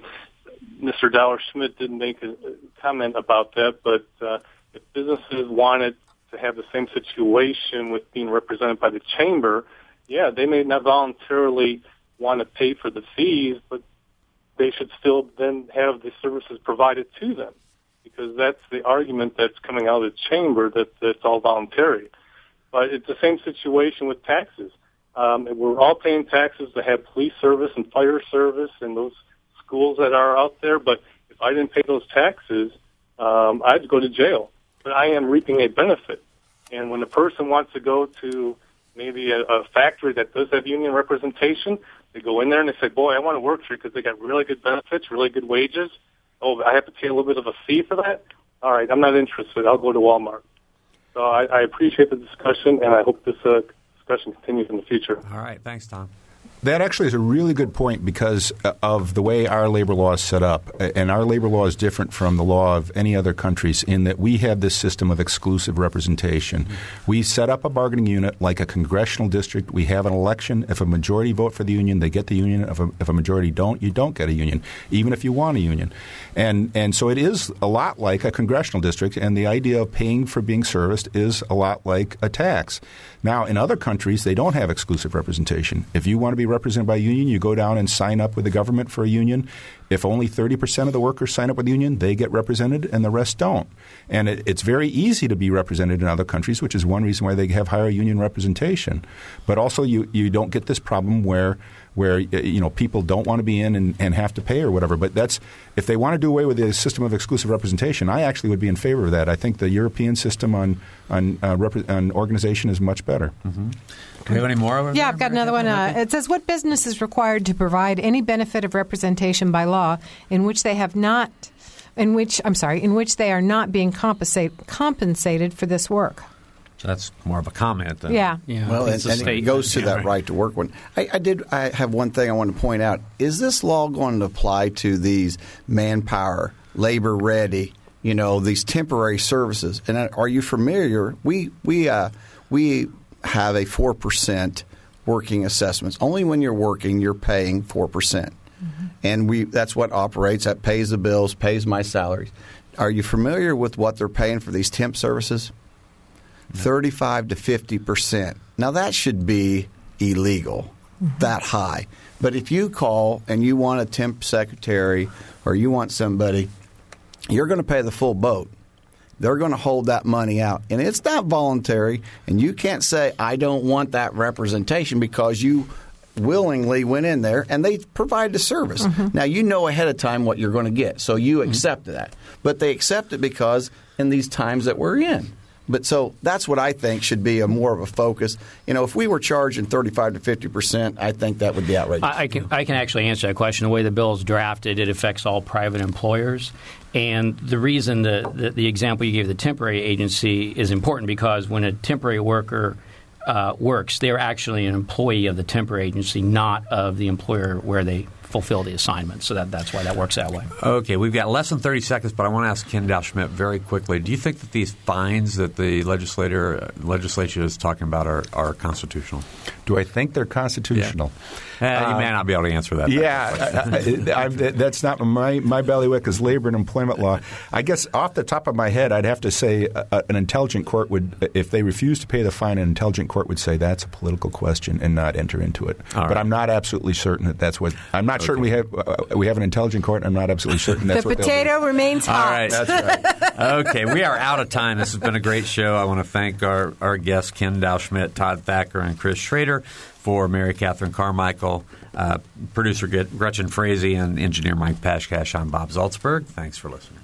Mr. Dollar Schmidt didn't make a, a comment about that, but uh, if businesses wanted to have the same situation with being represented by the chamber, yeah, they may not voluntarily want to pay for the fees, but they should still then have the services provided to them because that's the argument that's coming out of the chamber that, that it's all voluntary. But it's the same situation with taxes. Um, we're all paying taxes to have police service and fire service and those schools that are out there. But if I didn't pay those taxes, um, I'd go to jail. But I am reaping a benefit. And when a person wants to go to maybe a, a factory that does have union representation, they go in there and they say, "Boy, I want to work here because they got really good benefits, really good wages. Oh, I have to pay a little bit of a fee for that. All right, I'm not interested. I'll go to Walmart." So I, I appreciate the discussion, and I hope this uh, discussion continues in the future. All right, thanks, Tom. That actually is a really good point because uh, of the way our labor law is set up. And our labor law is different from the law of any other countries in that we have this system of exclusive representation. We set up a bargaining unit like a congressional district. We have an election. If a majority vote for the union, they get the union. If a, if a majority don't, you don't get a union, even if you want a union. And, and so it is a lot like a congressional district, and the idea of paying for being serviced is a lot like a tax. Now, in other countries, they don't have exclusive representation. If you want to be represented by a union, you go down and sign up with the government for a union. If only 30% of the workers sign up with the union, they get represented and the rest don't. And it, it's very easy to be represented in other countries, which is one reason why they have higher union representation. But also, you, you don't get this problem where where you know people don't want to be in and, and have to pay or whatever. But that's if they want to do away with the system of exclusive representation, I actually would be in favor of that. I think the European system on on, uh, rep- on organization is much better. Mm-hmm. Do we have any more? Of it? Yeah, I've got another one. Uh, it says, "What business is required to provide any benefit of representation by law in which they have not, in which I'm sorry, in which they are not being compensate, compensated for this work?" So that's more of a comment. Than, yeah. yeah. Well, and, and it goes to that right to work one. I, I, did. I have one thing I want to point out. Is this law going to apply to these manpower, labor ready? You know, these temporary services. And are you familiar? We we uh, we have a 4% working assessments. Only when you're working, you're paying 4%. percent mm-hmm. And we that's what operates. That pays the bills, pays my salaries. Are you familiar with what they're paying for these temp services? 35 to 50%. Now, that should be illegal, mm-hmm. that high. But if you call and you want a temp secretary or you want somebody, you're going to pay the full boat they're going to hold that money out. And it's not voluntary. And you can't say, I don't want that representation because you willingly went in there and they provide the service. Mm-hmm. Now, you know ahead of time what you're going to get. So you mm-hmm. accept that. But they accept it because in these times that we're in. But so that's what I think should be a more of a focus. You know, if we were charging 35 to 50 percent, I think that would be outrageous. I, I, can I can actually answer that question. The way the bill is drafted, it affects all private employers. And the reason the, the, the example you gave the temporary agency is important because when a temporary worker uh, works, they're actually an employee of the temporary agency, not of the employer where they fulfill the assignment. So that, that's why that works that way. Okay, we've got less than 30 seconds, but I want to ask Ken Dau-Schmidt very quickly. Do you think that these fines that the legislator legislature is talking about are, are constitutional? Do I think they're constitutional? Yeah. Uh, you may not be able to answer that. Yeah, I, I, that's not my my bailiwick is labor and employment law. I guess off the top of my head, I'd have to say uh, an intelligent court would, if they refuse to pay the fine, an intelligent court would say that's a political question and not enter into it. All but. I'm not absolutely certain that that's what. I'm not okay. certain we have uh, we have an intelligent court. I'm not absolutely certain that's the what potato remains hot. All right, that's right. okay, we are out of time. This has been a great show. I want to thank our our guests Ken Dau-Schmidt, Todd Thacker, and Chris Schrader for Mary Catherine Carmichael, uh, producer Gretchen Frazee, and engineer Mike Pashkash. I'm Bob Zaltsberg. Thanks for listening.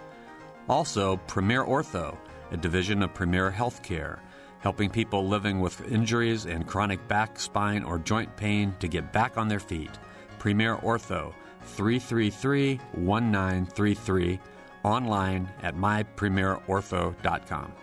Also, Premier Ortho, a division of Premier Healthcare, helping people living with injuries and chronic back, spine, or joint pain to get back on their feet. Premier Ortho 333 1933, online at mypremierortho.com.